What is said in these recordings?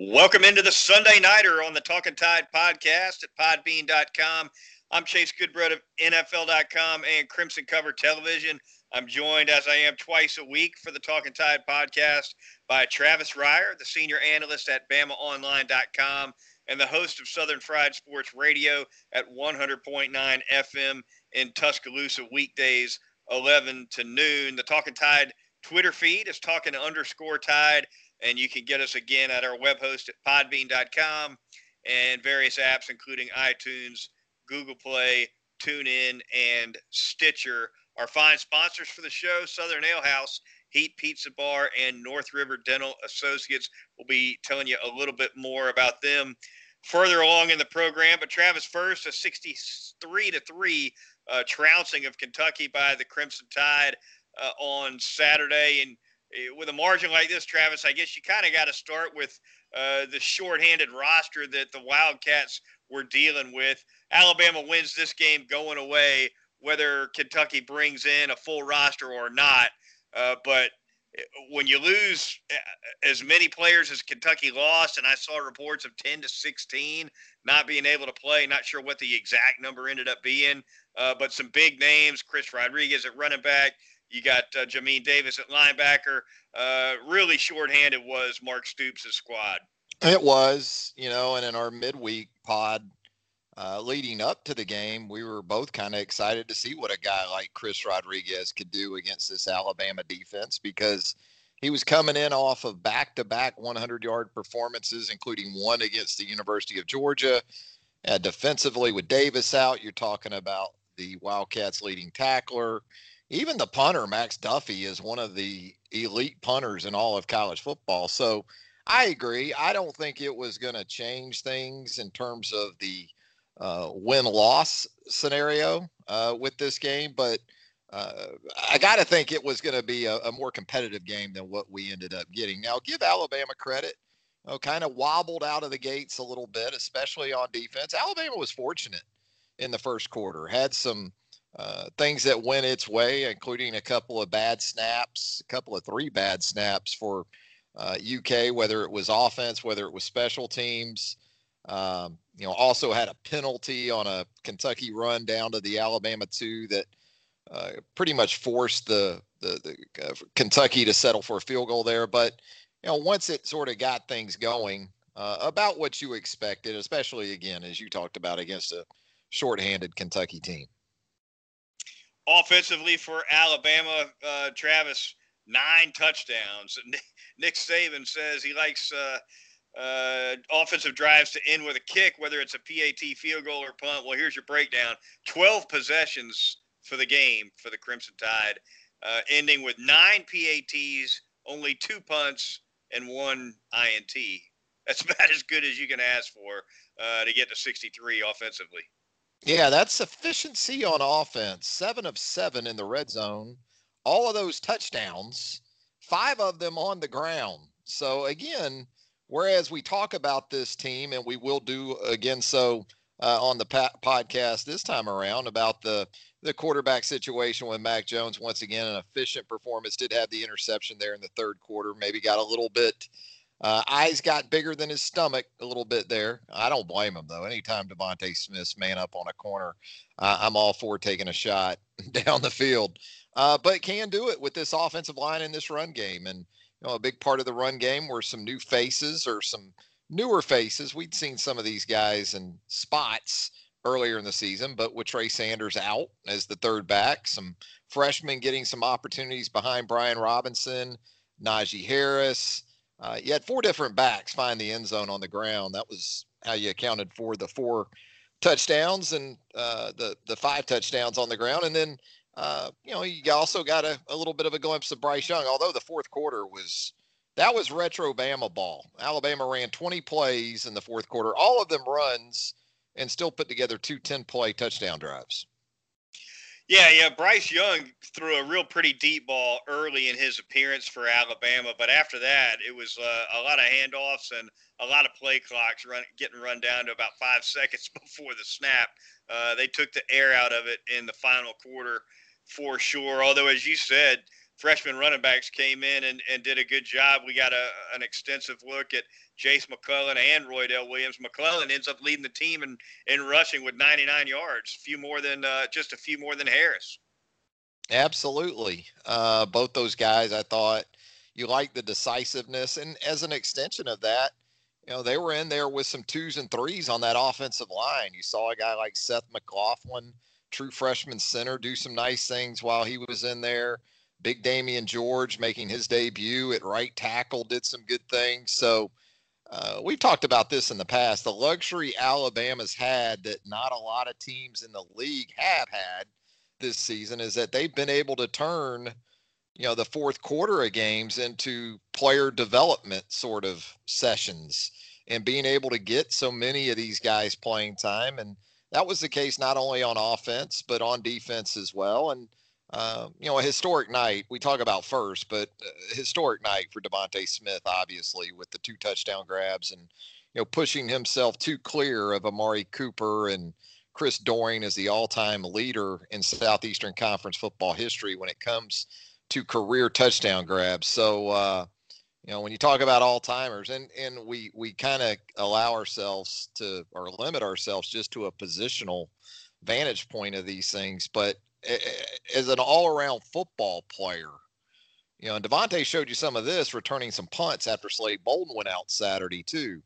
Welcome into the Sunday Nighter on the Talking Tide podcast at podbean.com. I'm Chase Goodbread of NFL.com and Crimson Cover Television. I'm joined, as I am twice a week for the Talking Tide podcast, by Travis Reier, the senior analyst at BamaOnline.com and the host of Southern Fried Sports Radio at 100.9 FM in Tuscaloosa weekdays, 11 to noon. The Talking Tide Twitter feed is talking underscore tide and you can get us again at our web host at podbean.com and various apps, including iTunes, Google Play, TuneIn, and Stitcher. Our fine sponsors for the show, Southern Ale House, Heat Pizza Bar, and North River Dental Associates. We'll be telling you a little bit more about them further along in the program. But Travis first, a 63 to 3 uh, trouncing of Kentucky by the Crimson Tide uh, on Saturday. And with a margin like this, Travis, I guess you kind of got to start with uh, the shorthanded roster that the Wildcats were dealing with. Alabama wins this game going away, whether Kentucky brings in a full roster or not. Uh, but eh, when you lose eh, as many players as Kentucky lost, and I saw reports of 10 to 16 not being able to play, not sure what the exact number ended up being, uh, but some big names Chris Rodriguez at running back, you got uh, Jamin Davis at linebacker. Uh, really shorthanded was Mark Stoops' squad. It was, you know, and in our midweek pod uh, leading up to the game, we were both kind of excited to see what a guy like Chris Rodriguez could do against this Alabama defense because he was coming in off of back to back 100 yard performances, including one against the University of Georgia. Uh, defensively, with Davis out, you're talking about the Wildcats leading tackler even the punter Max Duffy is one of the elite punters in all of college football. So I agree. I don't think it was going to change things in terms of the uh, win loss scenario uh, with this game, but uh, I got to think it was going to be a, a, more competitive game than what we ended up getting. Now, give Alabama credit. You know, kind of wobbled out of the gates a little bit, especially on defense. Alabama was fortunate in the first quarter, had some uh, things that went its way, including a couple of bad snaps, a couple of three bad snaps for uh, UK, whether it was offense, whether it was special teams. Um, you know, also had a penalty on a Kentucky run down to the Alabama two that uh, pretty much forced the the, the uh, Kentucky to settle for a field goal there. But you know, once it sort of got things going, uh, about what you expected, especially again as you talked about against a shorthanded Kentucky team offensively for Alabama, uh, Travis, nine touchdowns. Nick Saban says he likes uh, uh, offensive drives to end with a kick, whether it's a PAT field goal or punt. Well, here's your breakdown 12 possessions for the game for the Crimson Tide, uh, ending with nine PATs, only two punts, and one INT. That's about as good as you can ask for uh, to get to 63 offensively. Yeah, that's efficiency on offense. Seven of seven in the red zone. All of those touchdowns, five of them on the ground. So, again, whereas we talk about this team, and we will do again so uh, on the pa- podcast this time around about the the quarterback situation with Mac Jones. Once again, an efficient performance. Did have the interception there in the third quarter. Maybe got a little bit uh, eyes got bigger than his stomach a little bit there. I don't blame him though. Anytime DeVonta Smith's man up on a corner, uh, I'm all for taking a shot down the field. Uh, but can do it with this offensive line in this run game. And you know, a big part of the run game were some new faces or some newer faces. We'd seen some of these guys in spots earlier in the season, but with Trey Sanders out as the third back, some freshmen getting some opportunities behind Brian Robinson, Najee Harris. Uh, you had four different backs find the end zone on the ground. That was how you accounted for the four touchdowns and uh, the the five touchdowns on the ground. And then uh, you know you also got a, a little bit of a glimpse of Bryce Young. Although the fourth quarter was that was retro Bama ball. Alabama ran 20 plays in the fourth quarter, all of them runs, and still put together two 10 play touchdown drives. Yeah, yeah. Bryce Young threw a real pretty deep ball early in his appearance for Alabama, but after that, it was uh, a lot of handoffs and a lot of play clocks run, getting run down to about five seconds before the snap. Uh, they took the air out of it in the final quarter for sure. Although, as you said, freshman running backs came in and, and did a good job. We got a, an extensive look at Jase McClellan and Roydell Williams. McClellan ends up leading the team in, in rushing with 99 yards, few more than uh, just a few more than Harris. Absolutely. Uh, both those guys, I thought you like the decisiveness. And as an extension of that, you know, they were in there with some twos and threes on that offensive line. You saw a guy like Seth McLaughlin, true freshman center, do some nice things while he was in there. Big Damieon George making his debut at right tackle did some good things. So uh, we've talked about this in the past. The luxury Alabama's had that not a lot of teams in the league have had this season is that they've been able to turn, you know, the fourth quarter of games into player development sort of sessions and being able to get so many of these guys playing time. And that was the case not only on offense, but on defense as well. And uh, you know, a historic night. We talk about first, but historic night for DeVonta Smith, obviously, with the two touchdown grabs and you know pushing himself too clear of Amari Cooper and Chris Doering as the all-time leader in Southeastern Conference football history when it comes to career touchdown grabs. So, uh, you know, when you talk about all-timers, and and we we kind of allow ourselves to or limit ourselves just to a positional vantage point of these things, but as an all-around football player. You know, and DeVonta showed you some of this, returning some punts after Slade Bolden went out Saturday too.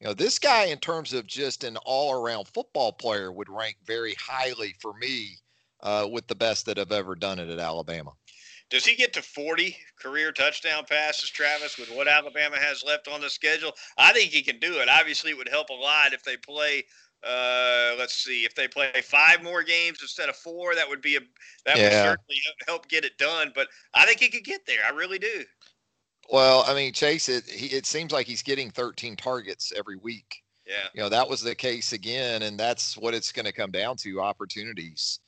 You know, this guy, in terms of just an all-around football player, would rank very highly for me uh, with the best that have ever done it at Alabama. Does he get to 40 career touchdown passes, Travis, with what Alabama has left on the schedule? I think he can do it. Obviously, it would help a lot if they play uh, let's see if they play five more games instead of four. That would be a that yeah. would certainly help get it done. But I think he could get there. I really do. Well, I mean, Chase, it he, it seems like he's getting 13 targets every week. Yeah. You know, that was the case again, and that's what it's going to come down to opportunities.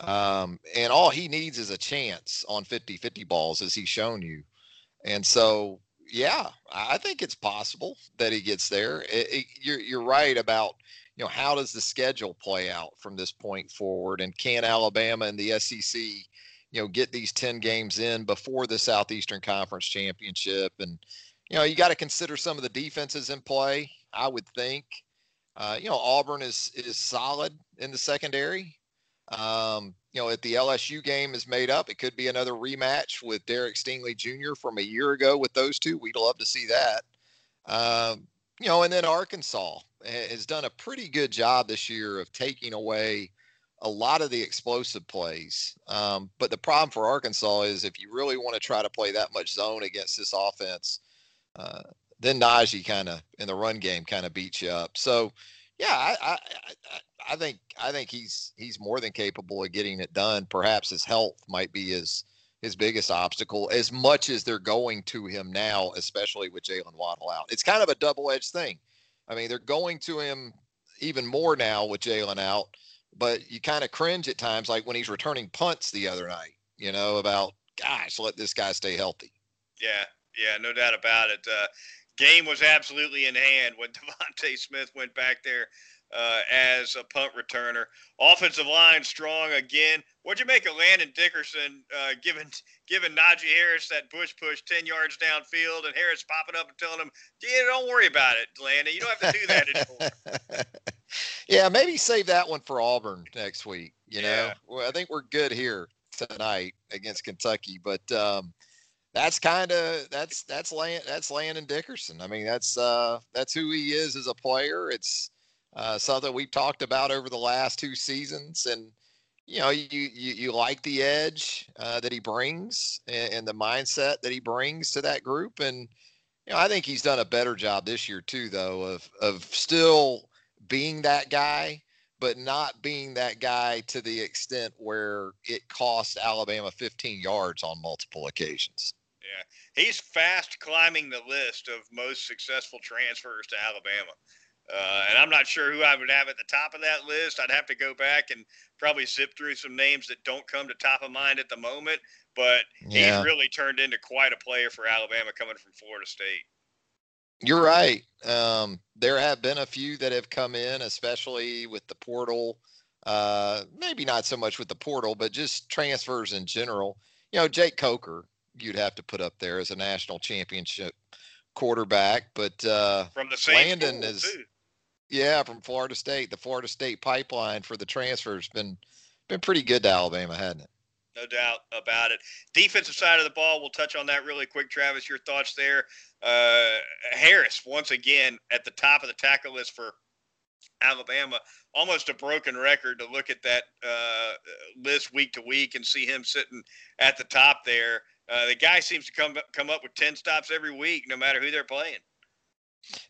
Um, and all he needs is a chance on 50 50 balls, as he's shown you. And so, yeah, I think it's possible that he gets there. It, it, you're, you're right about you know, how does the schedule play out from this point forward? And can Alabama and the SEC, you know, get these 10 games in before the Southeastern Conference Championship? And, you know, you got to consider some of the defenses in play, I would think. Uh, you know, Auburn is is solid in the secondary. Um, you know, if the LSU game is made up, it could be another rematch with Derek Stingley Jr. from a year ago with those two. We'd love to see that. Um, you know, and then Arkansas has done a pretty good job this year of taking away a lot of the explosive plays. Um, but the problem for Arkansas is if you really want to try to play that much zone against this offense, uh, then Najee kind of in the run game kind of beats you up. So, yeah, I, I, I, think I think he's he's more than capable of getting it done. Perhaps his health might be his his biggest obstacle, as much as they're going to him now, especially with Jaylen Waddle out. It's kind of a double edged thing. I mean, they're going to him even more now with Jaylen out, but you kind of cringe at times, like when he's returning punts the other night, you know, about, gosh, let this guy stay healthy. Yeah, yeah, no doubt about it. Uh, game was absolutely in hand when DeVonta Smith went back there uh, as a punt returner. Offensive line strong again. What'd you make of Landon Dickerson uh, giving giving Najee Harris that push push ten yards downfield, and Harris popping up and telling him, "Yeah, don't worry about it, Landon. You don't have to do that anymore." yeah, maybe save that one for Auburn next week. You know, well, I think we're good here tonight against Kentucky, but. Um, that's kind of that's that's Land, that's Landon Dickerson. I mean, that's uh, that's who he is as a player. It's uh, something we've talked about over the last two seasons. And, you know, you, you, you like the edge uh, that he brings and, and, the mindset that he brings to that group. And, you know, I think he's done a better job this year, too, though, of, of still being that guy, but not being that guy to the extent where it cost Alabama 15 yards on multiple occasions. Yeah, he's fast climbing the list of most successful transfers to Alabama. Uh, and I'm not sure who I would have at the top of that list. I'd have to go back and probably zip through some names that don't come to top of mind at the moment. But yeah. he's really turned into quite a player for Alabama coming from Florida State. You're right. Um, there have been a few that have come in, especially with the portal. Uh, maybe not so much with the portal, but just transfers in general. you know, Jake Coker, you'd have to put up there as a national championship quarterback, but uh, from the same Landon is. Too. Yeah, from Florida State. The Florida State pipeline for the transfers been been pretty good to Alabama, hasn't it? No doubt about it. Defensive side of the ball, we'll touch on that really quick. Travis, your thoughts there? Uh, Harris once again at the top of the tackle list for Alabama. Almost a broken record to look at that uh, list week to week and see him sitting at the top there. Uh, the guy seems to come come up with ten stops every week, no matter who they're playing.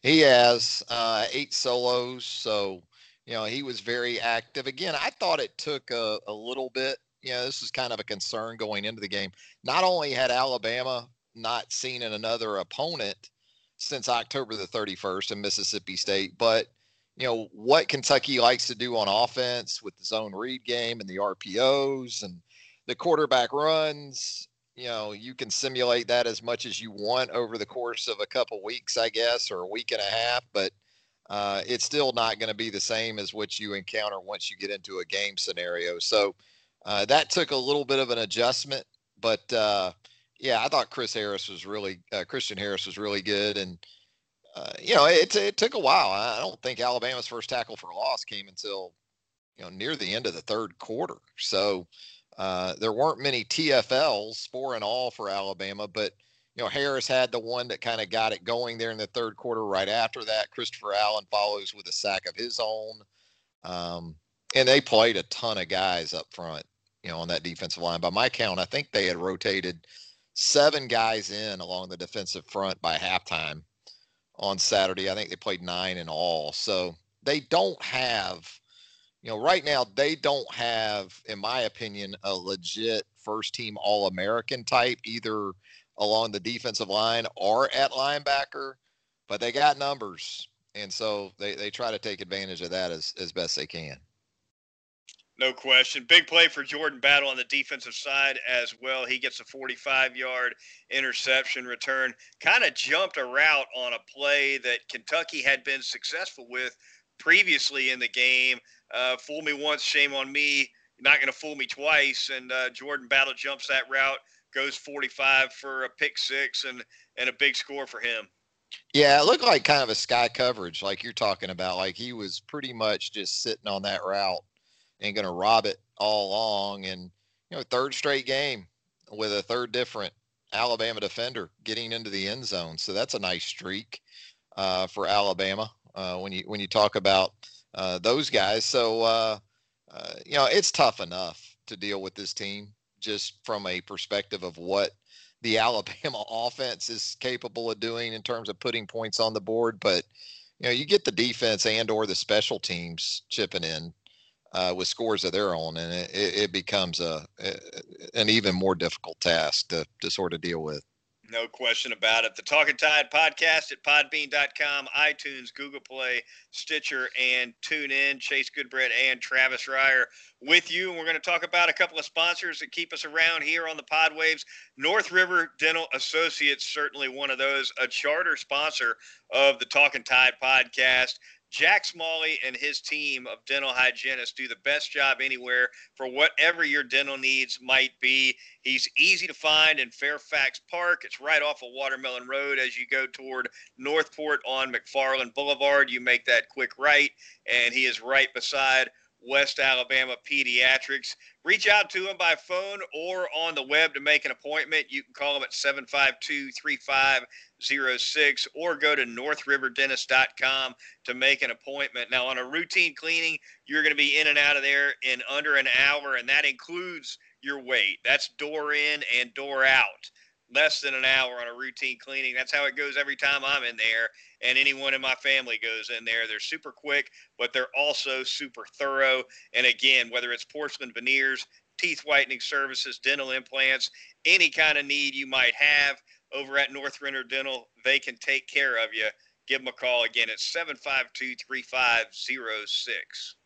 He has uh, eight solos, so you know he was very active. Again, I thought it took a, a little bit. You know, this is kind of a concern going into the game. Not only had Alabama not seen another opponent since October the 31st in Mississippi State, but you know what Kentucky likes to do on offense with the zone read game and the RPOs and the quarterback runs. You know, you can simulate that as much as you want over the course of a couple weeks, I guess, or a week and a half, but uh, it's still not going to be the same as what you encounter once you get into a game scenario. So uh, that took a little bit of an adjustment, but uh, yeah, I thought Chris Harris was really uh, Christian Harris was really good, and uh, you know, it, it took a while. I don't think Alabama's first tackle for loss came until you know near the end of the third quarter. So uh, there weren't many TFLs, four and all for Alabama, but you know Harris had the one that kind of got it going there in the third quarter. Right after that, Christopher Allen follows with a sack of his own, um, and they played a ton of guys up front. You know, on that defensive line. By my count, I think they had rotated seven guys in along the defensive front by halftime on Saturday. I think they played nine in all. So they don't have, you know, right now they don't have, in my opinion, a legit first team All American type either along the defensive line or at linebacker, but they got numbers. And so they, they try to take advantage of that as, as best they can. No question. Big play for Jordan Battle on the defensive side as well. He gets a 45 yard interception return. Kind of jumped a route on a play that Kentucky had been successful with previously in the game. Uh, fool me once, shame on me. not going to fool me twice. And uh, Jordan Battle jumps that route, goes 45 for a pick six and, and a big score for him. Yeah, it looked like kind of a sky coverage, like you're talking about. Like he was pretty much just sitting on that route and going to rob it all along. And, you know, third straight game with a third different Alabama defender getting into the end zone. So that's a nice streak uh, for Alabama uh, when you when you talk about uh, those guys. So uh, uh, you know it's tough enough to deal with this team just from a perspective of what the Alabama offense is capable of doing in terms of putting points on the board. But you know you get the defense and or the special teams chipping in uh, with scores of their own, and it, it becomes a, a, an even more difficult task to to sort of deal with. No question about it. The Talking Tide podcast at podbean.com, iTunes, Google Play, Stitcher, and tune in. Chase Goodbread and Travis Reier with you. And we're going to talk about a couple of sponsors that keep us around here on the Pod Waves. North River Dental Associates, certainly one of those, a charter sponsor of the Talking Tide podcast. Jack Smalley and his team of dental hygienists do the best job anywhere for whatever your dental needs might be. He's easy to find in Fairfax Park. It's right off of Watermelon Road as you go toward Northport on McFarland Boulevard. You make that quick right, and he is right beside West Alabama Pediatrics. Reach out to them by phone or on the web to make an appointment. You can call them at 752 3506 or go to northriverdentist.com to make an appointment. Now, on a routine cleaning, you're going to be in and out of there in under an hour, and that includes your wait. That's door in and door out less than an hour on a routine cleaning. That's how it goes every time I'm in there, and anyone in my family goes in there. They're super quick, but they're also super thorough. And again, whether it's porcelain veneers, teeth whitening services, dental implants, any kind of need you might have over at North River Dental, they can take care of you. Give them a call again at 752 3506.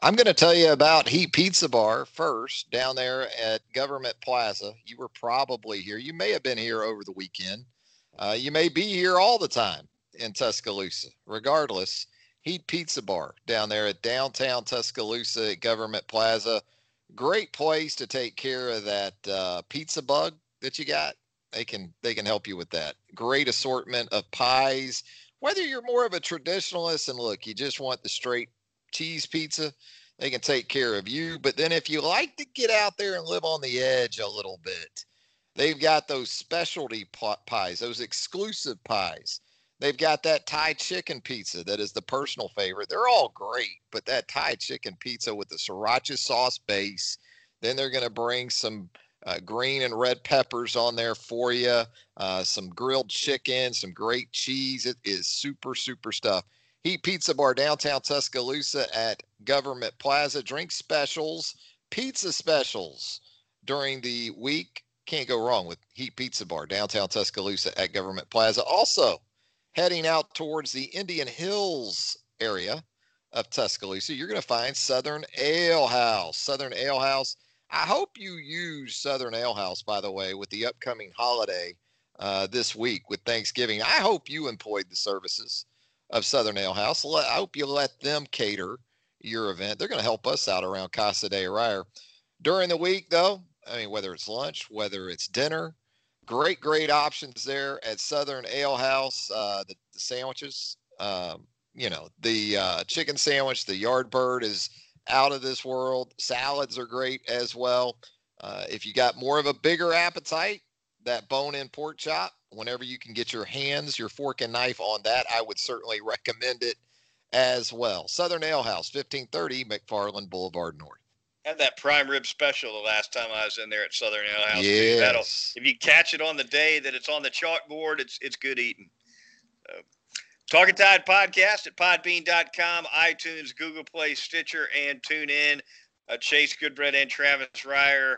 I'm going to tell you about Heat Pizza Bar first down there at Government Plaza. You were probably here. You may have been here over the weekend. Uh, you may be here all the time in Tuscaloosa. Regardless, Heat Pizza Bar down there at downtown Tuscaloosa at Government Plaza. great place to take care of that uh, pizza bug that you got. They can they can help you with that. Great assortment of pies. Whether you're more of a traditionalist and look, you just want the straight cheese pizza, they can take care of you. But then if you like to get out there and live on the edge a little bit, they've got those specialty pies, those exclusive pies. They've got that Thai chicken pizza that is the personal favorite. They're all great, but that Thai chicken pizza with the sriracha sauce base, then they're going to bring some uh, green and red peppers on there for you, uh, some grilled chicken, some great cheese. It is super, super stuff. Heat Pizza Bar downtown Tuscaloosa at Government Plaza. Drink specials, pizza specials during the week. Can't go wrong with Heat Pizza Bar downtown Tuscaloosa at Government Plaza. Also, heading out towards the Indian Hills area of Tuscaloosa, you're going to find Southern Ale House. Southern Ale House. I hope you use Southern Ale House, by the way, with the upcoming holiday uh, this week with Thanksgiving. I hope you employed the services of Southern Ale House. I hope you let them cater your event. They're going to help us out around Casa de Arraier. During the week, though, I mean, whether it's lunch, whether it's dinner, great, great options there at Southern Ale House. Uh, the, the, sandwiches, um, you know, the uh, chicken sandwich, the Yardbird is out of this world. Salads are great as well. Uh, if you got more of a bigger appetite, that bone in pork chop, whenever you can get your hands, your fork and knife on that, I would certainly recommend it as well. Southern Ale House, 1530 McFarland Boulevard North. Had that prime rib special the last time I was in there at Southern Ale House. Yes. if you catch it on the day that it's on the chalkboard, it's it's good eating. So, Talking Tide podcast at podbean.com, iTunes, Google Play, Stitcher, and tune in. Uh, Chase Goodbread and Travis Reier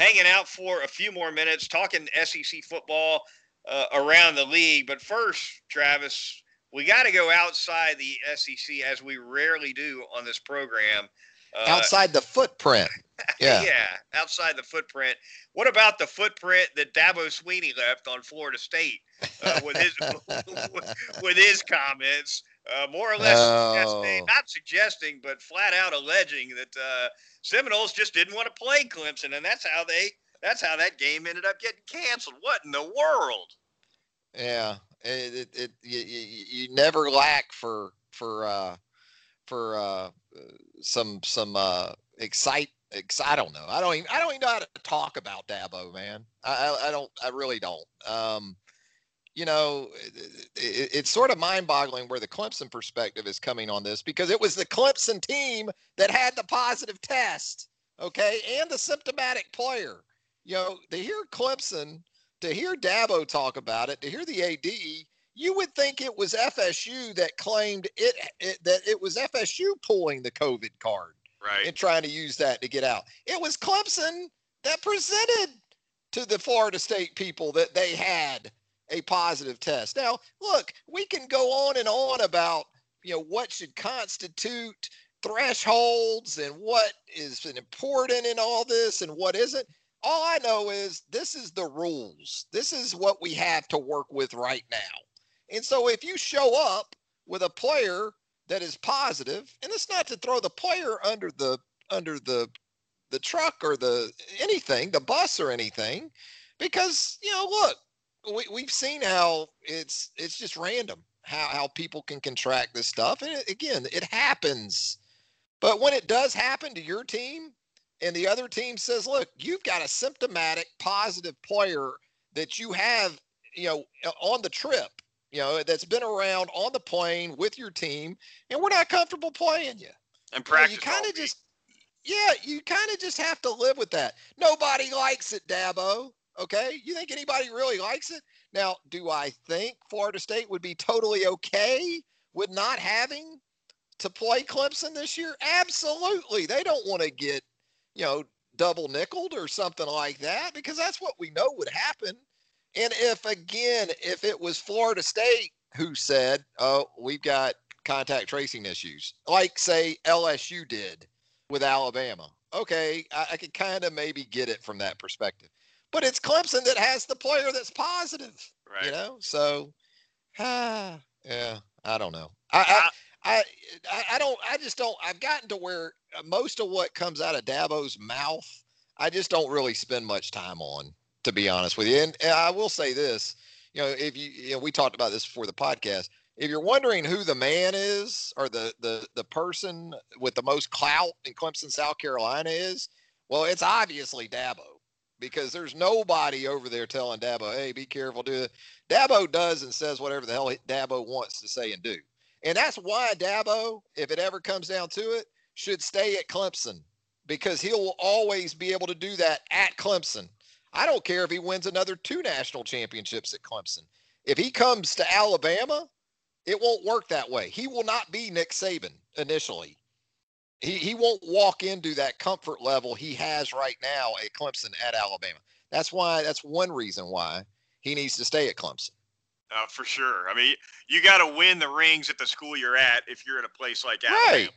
hanging out for a few more minutes, talking SEC football uh, around the league. But first, Travis, we got to go outside the SEC as we rarely do on this program. Uh, outside the footprint. Yeah. yeah, outside the footprint. What about the footprint that Dabo Swinney left on Florida State uh, with his with his comments? Uh, more or less oh. suggesting, not suggesting, but flat out alleging that uh, Seminoles just didn't want to play Clemson, and that's how they that's how that game ended up getting canceled. What in the world? Yeah, it, it, it you, you, never lack for for uh, for uh, some some uh, excite. Ex- I don't know. I don't even. I don't even know how to talk about Dabo, man. I, I, I don't. I really don't. Um, you know, it, it's sort of mind-boggling where the Clemson perspective is coming on this because it was the Clemson team that had the positive test, okay, and the symptomatic player you know, to hear Clemson, to hear Dabo talk about it, to hear the AD, you would think it was FSU that claimed it, it that it was FSU pulling the COVID card, right, and trying to use that to get out. It was Clemson that presented to the Florida State people that they had a positive test. Now, look, we can go on and on about you know what should constitute thresholds and what is important in all this and what isn't all I know is this is the rules. This is what we have to work with right now. And so if you show up with a player that is positive, and it's not to throw the player under the under the the truck or the anything, the bus or anything, because you know, look, we, we've seen how it's it's just random how how people can contract this stuff, and it, again, it happens. But when it does happen to your team, and the other team says, look, you've got a symptomatic positive player that you have, you know, on the trip, you know, that's been around on the plane with your team, and we're not comfortable playing you. And practice. You, know, you kind of just, yeah, you kind of just have to live with that. Nobody likes it, Dabo. Okay, you think anybody really likes it? Now, do I think Florida State would be totally okay with not having to play Clemson this year? Absolutely. They don't want to get you know, double nickeled or something like that because that's what we know would happen. And if again, if it was Florida State who said, "Oh, we've got contact tracing issues," like say LSU did with Alabama, okay, I, I could kind of maybe get it from that perspective. But it's Clemson that has the player that's positive, right. you know. So, ah, yeah, I don't know. I, I, I, I don't. I just don't. I've gotten to where most of what comes out of Dabo's mouth, I just don't really spend much time on, to be honest with you. And, and I will say this, you know, if you, you know, we talked about this before the podcast. If you're wondering who the man is, or the the the person with the most clout in Clemson, South Carolina is, well, it's obviously Dabo because there's nobody over there telling Dabo, "Hey, be careful, do it." Dabo does and says whatever the hell Dabo wants to say and do. And that's why Dabo, if it ever comes down to it, should stay at Clemson because he'll always be able to do that at Clemson. I don't care if he wins another two national championships at Clemson. If he comes to Alabama, it won't work that way. He will not be Nick Saban initially. He, he won't walk into that comfort level he has right now at Clemson at Alabama. That's why, that's one reason why he needs to stay at Clemson. Uh, for sure. I mean, you got to win the rings at the school you're at if you're at a place like Alabama. Right.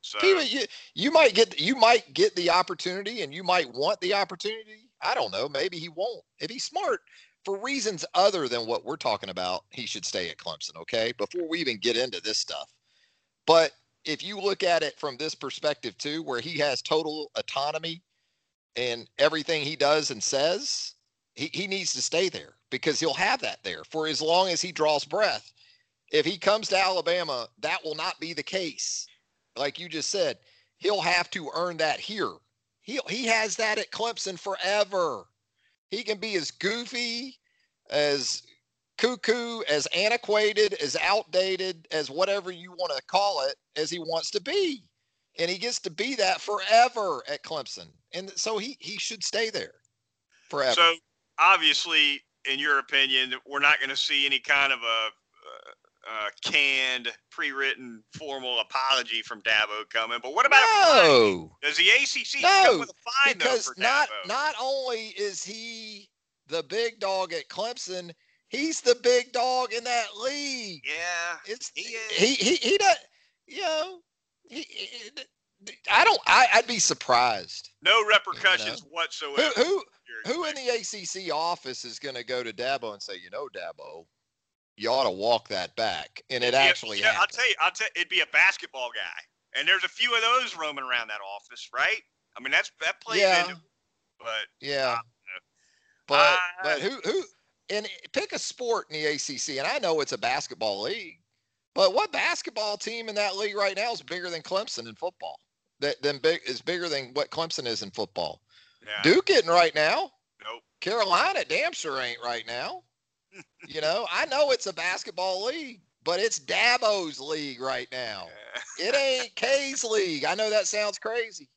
So you, you might get you might get the opportunity, and you might want the opportunity. I don't know. Maybe he won't. If he's smart for reasons other than what we're talking about, he should stay at Clemson. Okay, before we even get into this stuff. But if you look at it from this perspective too, where he has total autonomy in everything he does and says, he, he needs to stay there because he'll have that there for as long as he draws breath. If he comes to Alabama, that will not be the case. Like you just said, he'll have to earn that here. He he has that at Clemson forever. He can be as goofy, as cuckoo, as antiquated, as outdated, as whatever you want to call it, as he wants to be. And he gets to be that forever at Clemson. And so he he should stay there forever. So obviously in your opinion, we're not going to see any kind of a, canned, pre-written, formal apology from Dabo coming. But what about no. Does the ACC no, come with a fine because though for not Dabo? not only is he the big dog at Clemson, he's the big dog in that league. Yeah, it's he he he, he does. You know, he, he I don't. I, would be surprised. No repercussions you know? whatsoever. Who, who who in the ACC office is going to go to Dabo and say, you know, Dabo, you ought to walk that back, and it yeah, actually. Yeah, I'll tell you. I'll tell. It'd be a basketball guy, and there's a few of those roaming around that office, right? I mean, that's that plays yeah. into. But yeah, but uh, but who who and pick a sport in the ACC, and I know it's a basketball league, but what basketball team in that league right now is bigger than Clemson in football? That then big is bigger than what Clemson is in football. Yeah. Duke isn't right now. Nope. Carolina damn sure ain't right now. you know, I know it's a basketball league, but it's Dabo's league right now. Yeah. it ain't K's league. I know that sounds crazy,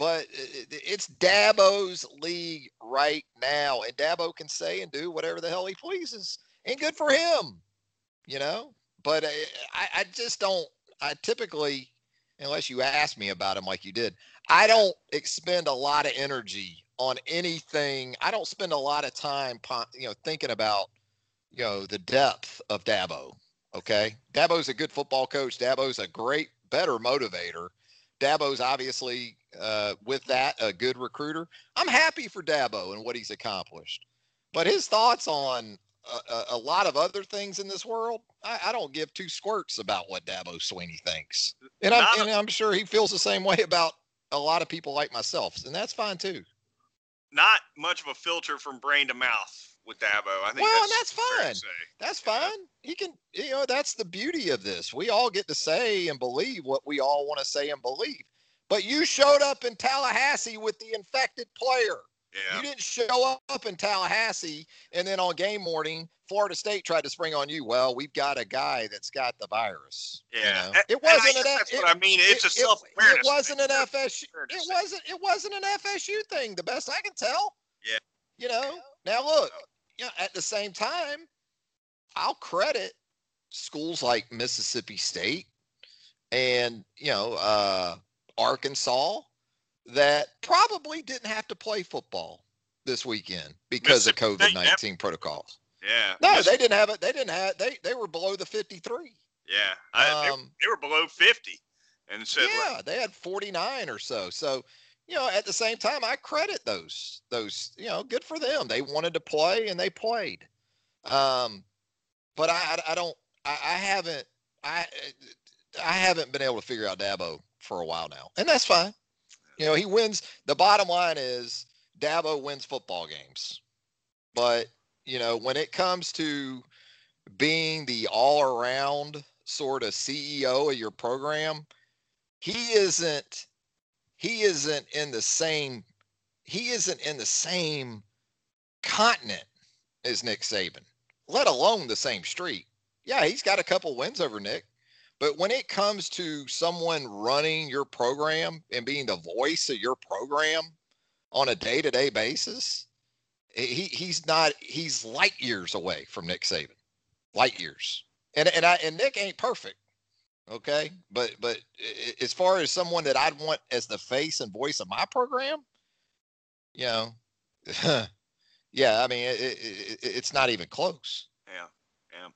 but it's Dabo's league right now, and Dabo can say and do whatever the hell he pleases, and good for him. You know, but uh, I, I just don't. I typically, unless you ask me about him like you did, I don't expend a lot of energy on anything. I don't spend a lot of time, you know, thinking about, you know, the depth of Dabo. Okay, Dabo's a good football coach. Dabo's a great, better motivator. Dabo's obviously, uh, with that, a good recruiter. I'm happy for Dabo and what he's accomplished, but his thoughts on a, a lot of other things in this world, I, I, don't give two squirts about what Dabo Swinney thinks, and I'm, and I'm sure he feels the same way about a lot of people like myself, and that's fine too. Not much of a filter from brain to mouth with Dabo. I think. Well, that's, that's fine. That's fine. Yeah. He can. You know, that's the beauty of this. We all get to say and believe what we all want to say and believe. But you showed up in Tallahassee with the infected player. Yeah. You didn't show up in Tallahassee and then on game morning, Florida State tried to spring on you. Well, we've got a guy that's got the virus. Yeah. You know? It wasn't an that's it, what I mean. It's it, a self awareness. It, wasn't an FSU. It wasn't it wasn't an FSU thing, the best I can tell. Yeah. You know, now look, you know, at the same time, I'll credit schools like Mississippi State and, you know, uh, Arkansas that probably didn't have to play football this weekend because of COVID nineteen protocols. Yeah. No, they didn't have it. They didn't have. They they were below the fifty three. Yeah, I, um, they, they, were below fifty, and said yeah, like, they had forty nine or so. So you know, at the same time, I credit those those. You know, good for them. They wanted to play and they played. Um, but I I, don't. I, I haven't. I I haven't been able to figure out Dabo for a while now, and that's fine. You know, he wins. The bottom line is Dabo wins football games, but you know when it comes to being the all-around sort of CEO of your program, he isn't. He isn't in the same. He isn't in the same continent as Nick Saban, let alone the same street. Yeah, he's got a couple wins over Nick, but when it comes to someone running your program and being the voice of your program on a day-to-day basis, he he's not he's light years away from Nick Saban. Light years. And and I and Nick ain't perfect. Okay? But but as far as someone that I'd want as the face and voice of my program, you know, yeah, I mean it, it, it's not even close. Yeah. Yeah.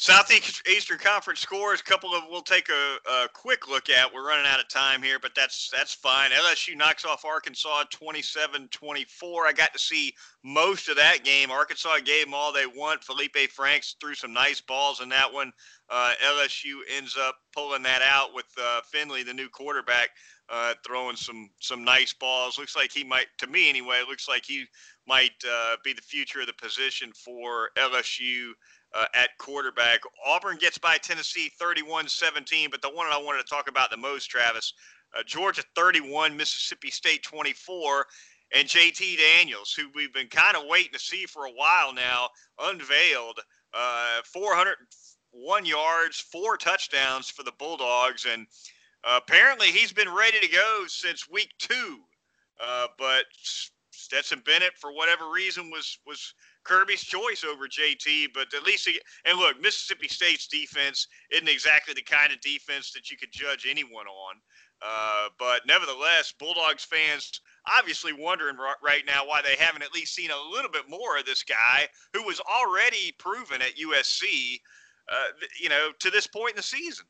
Southeastern Conference scores. A couple of we'll take a, a, quick look at. We're running out of time here, but that's that's fine. LSU knocks off Arkansas 27-24. I got to see most of that game. Arkansas gave them all they want. Feleipe Franks threw some nice balls in that one. Uh, LSU ends up pulling that out with uh, Finley, the new quarterback, uh, throwing some some nice balls. Looks like he might, to me anyway, looks like he might uh, be the future of the position for LSU uh, at quarterback. Auburn gets by Tennessee 31 17, but the one I wanted to talk about the most, Travis, uh, Georgia 31, Mississippi State 24. And JT Daniels, who we've been kind of waiting to see for a while now, unveiled uh, 401 yards, four touchdowns for the Bulldogs. And uh, apparently he's been ready to go since week two. Uh, but Stetson Bennett, for whatever reason, was was Kirby's choice over JT, but at least he, and look, Mississippi State's defense isn't exactly the kind of defense that you could judge anyone on. Uh, but nevertheless, Bulldogs fans obviously wondering right now why they haven't at least seen a little bit more of this guy who was already proven at USC, uh, you know, to this point in the season.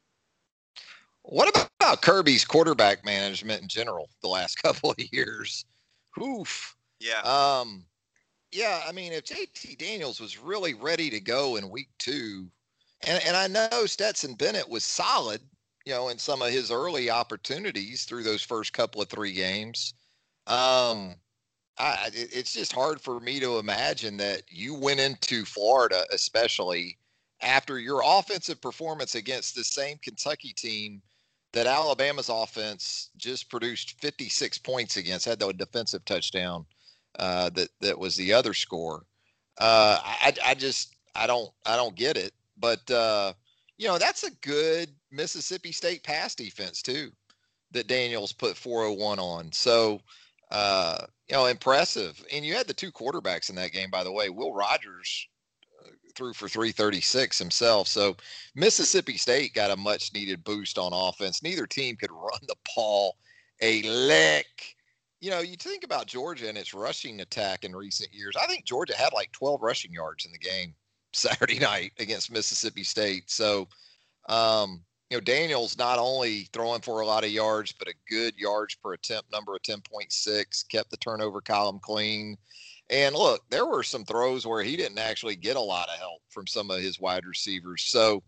What about Kirby's quarterback management in general the last couple of years? Oof. Yeah. Um, yeah, I mean, if JT Daniels was really ready to go in week two, and, and I know Stetson Bennett was solid, you know, in some of his early opportunities through those first couple of three games. Um, I, it's just hard for me to imagine that you went into Florida, especially after your offensive performance against the same Kentucky team that Alabama's offense just produced 56 points against, had the defensive touchdown uh, that that was the other score. Uh, I, I just I don't I don't get it. But uh, you know that's a good Mississippi State pass defense too that Daniels put 401 on. So uh, you know impressive. And you had the two quarterbacks in that game, by the way. Will Rogers uh, threw for 336 himself. So Mississippi State got a much needed boost on offense. Neither team could run the ball a lick you know, you think about Georgia and its rushing attack in recent years. I think Georgia had like 12 rushing yards in the game Saturday night against Mississippi State. So, um, you know, Daniels not only throwing for a lot of yards, but a good yards per attempt number of 10.6, kept the turnover column clean. And look, there were some throws where he didn't actually get a lot of help from some of his wide receivers. So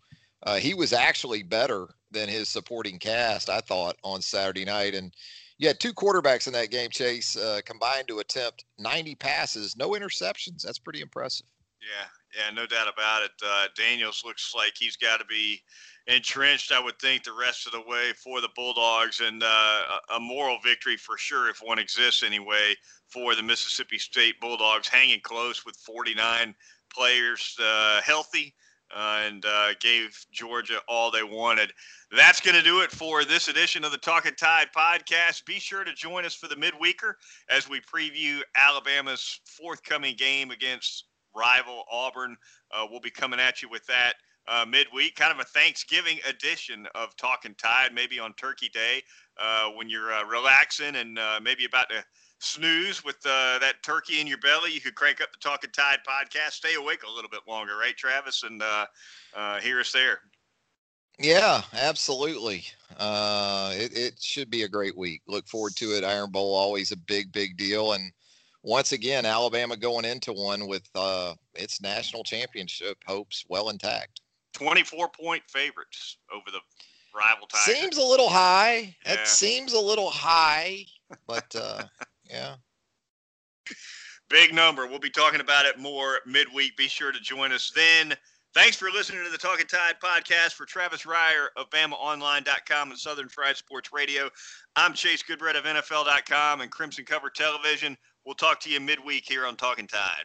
uh, he was actually better than his supporting cast, I thought, on Saturday night. And you had two quarterbacks in that game, Chase, uh, combined to attempt 90 passes, no interceptions. That's pretty impressive. Yeah, yeah, no doubt about it. Uh, Daniels looks like he's got to be entrenched, I would think, the rest of the way for the Bulldogs, and uh, a moral victory for sure, if one exists anyway, for the Mississippi State Bulldogs, hanging close with 49 players uh, healthy uh, and uh, gave Georgia all they wanted. That's going to do it for this edition of the Talking Tide podcast. Be sure to join us for the midweeker as we preview Alabama's forthcoming game against rival Auburn. Uh, we'll be coming at you with that uh, midweek, kind of a Thanksgiving edition of Talking Tide, maybe on Turkey Day uh, when you're uh, relaxing and maybe about to snooze with uh, that turkey in your belly, you could crank up the Talking Tide podcast, stay awake a little bit longer, right, Travis, and uh, uh, hear us there. Yeah, absolutely. Uh, it, it should be a great week. Look forward to it. Iron Bowl always a big, big deal, and once again, Alabama going into one with uh, its national championship hopes well intact. Twenty-four point favorites over the rival Tigers. Seems a little high. Yeah. It seems a little high, but uh, yeah. Big number. We'll be talking about it more midweek. Be sure to join us then. Thanks for listening to the Talking Tide podcast for Travis Reier of BamaOnline.com and Southern Fried Sports Radio. I'm Chase Goodbread of NFL.com and Crimson Cover Television. We'll talk to you midweek here on Talking Tide.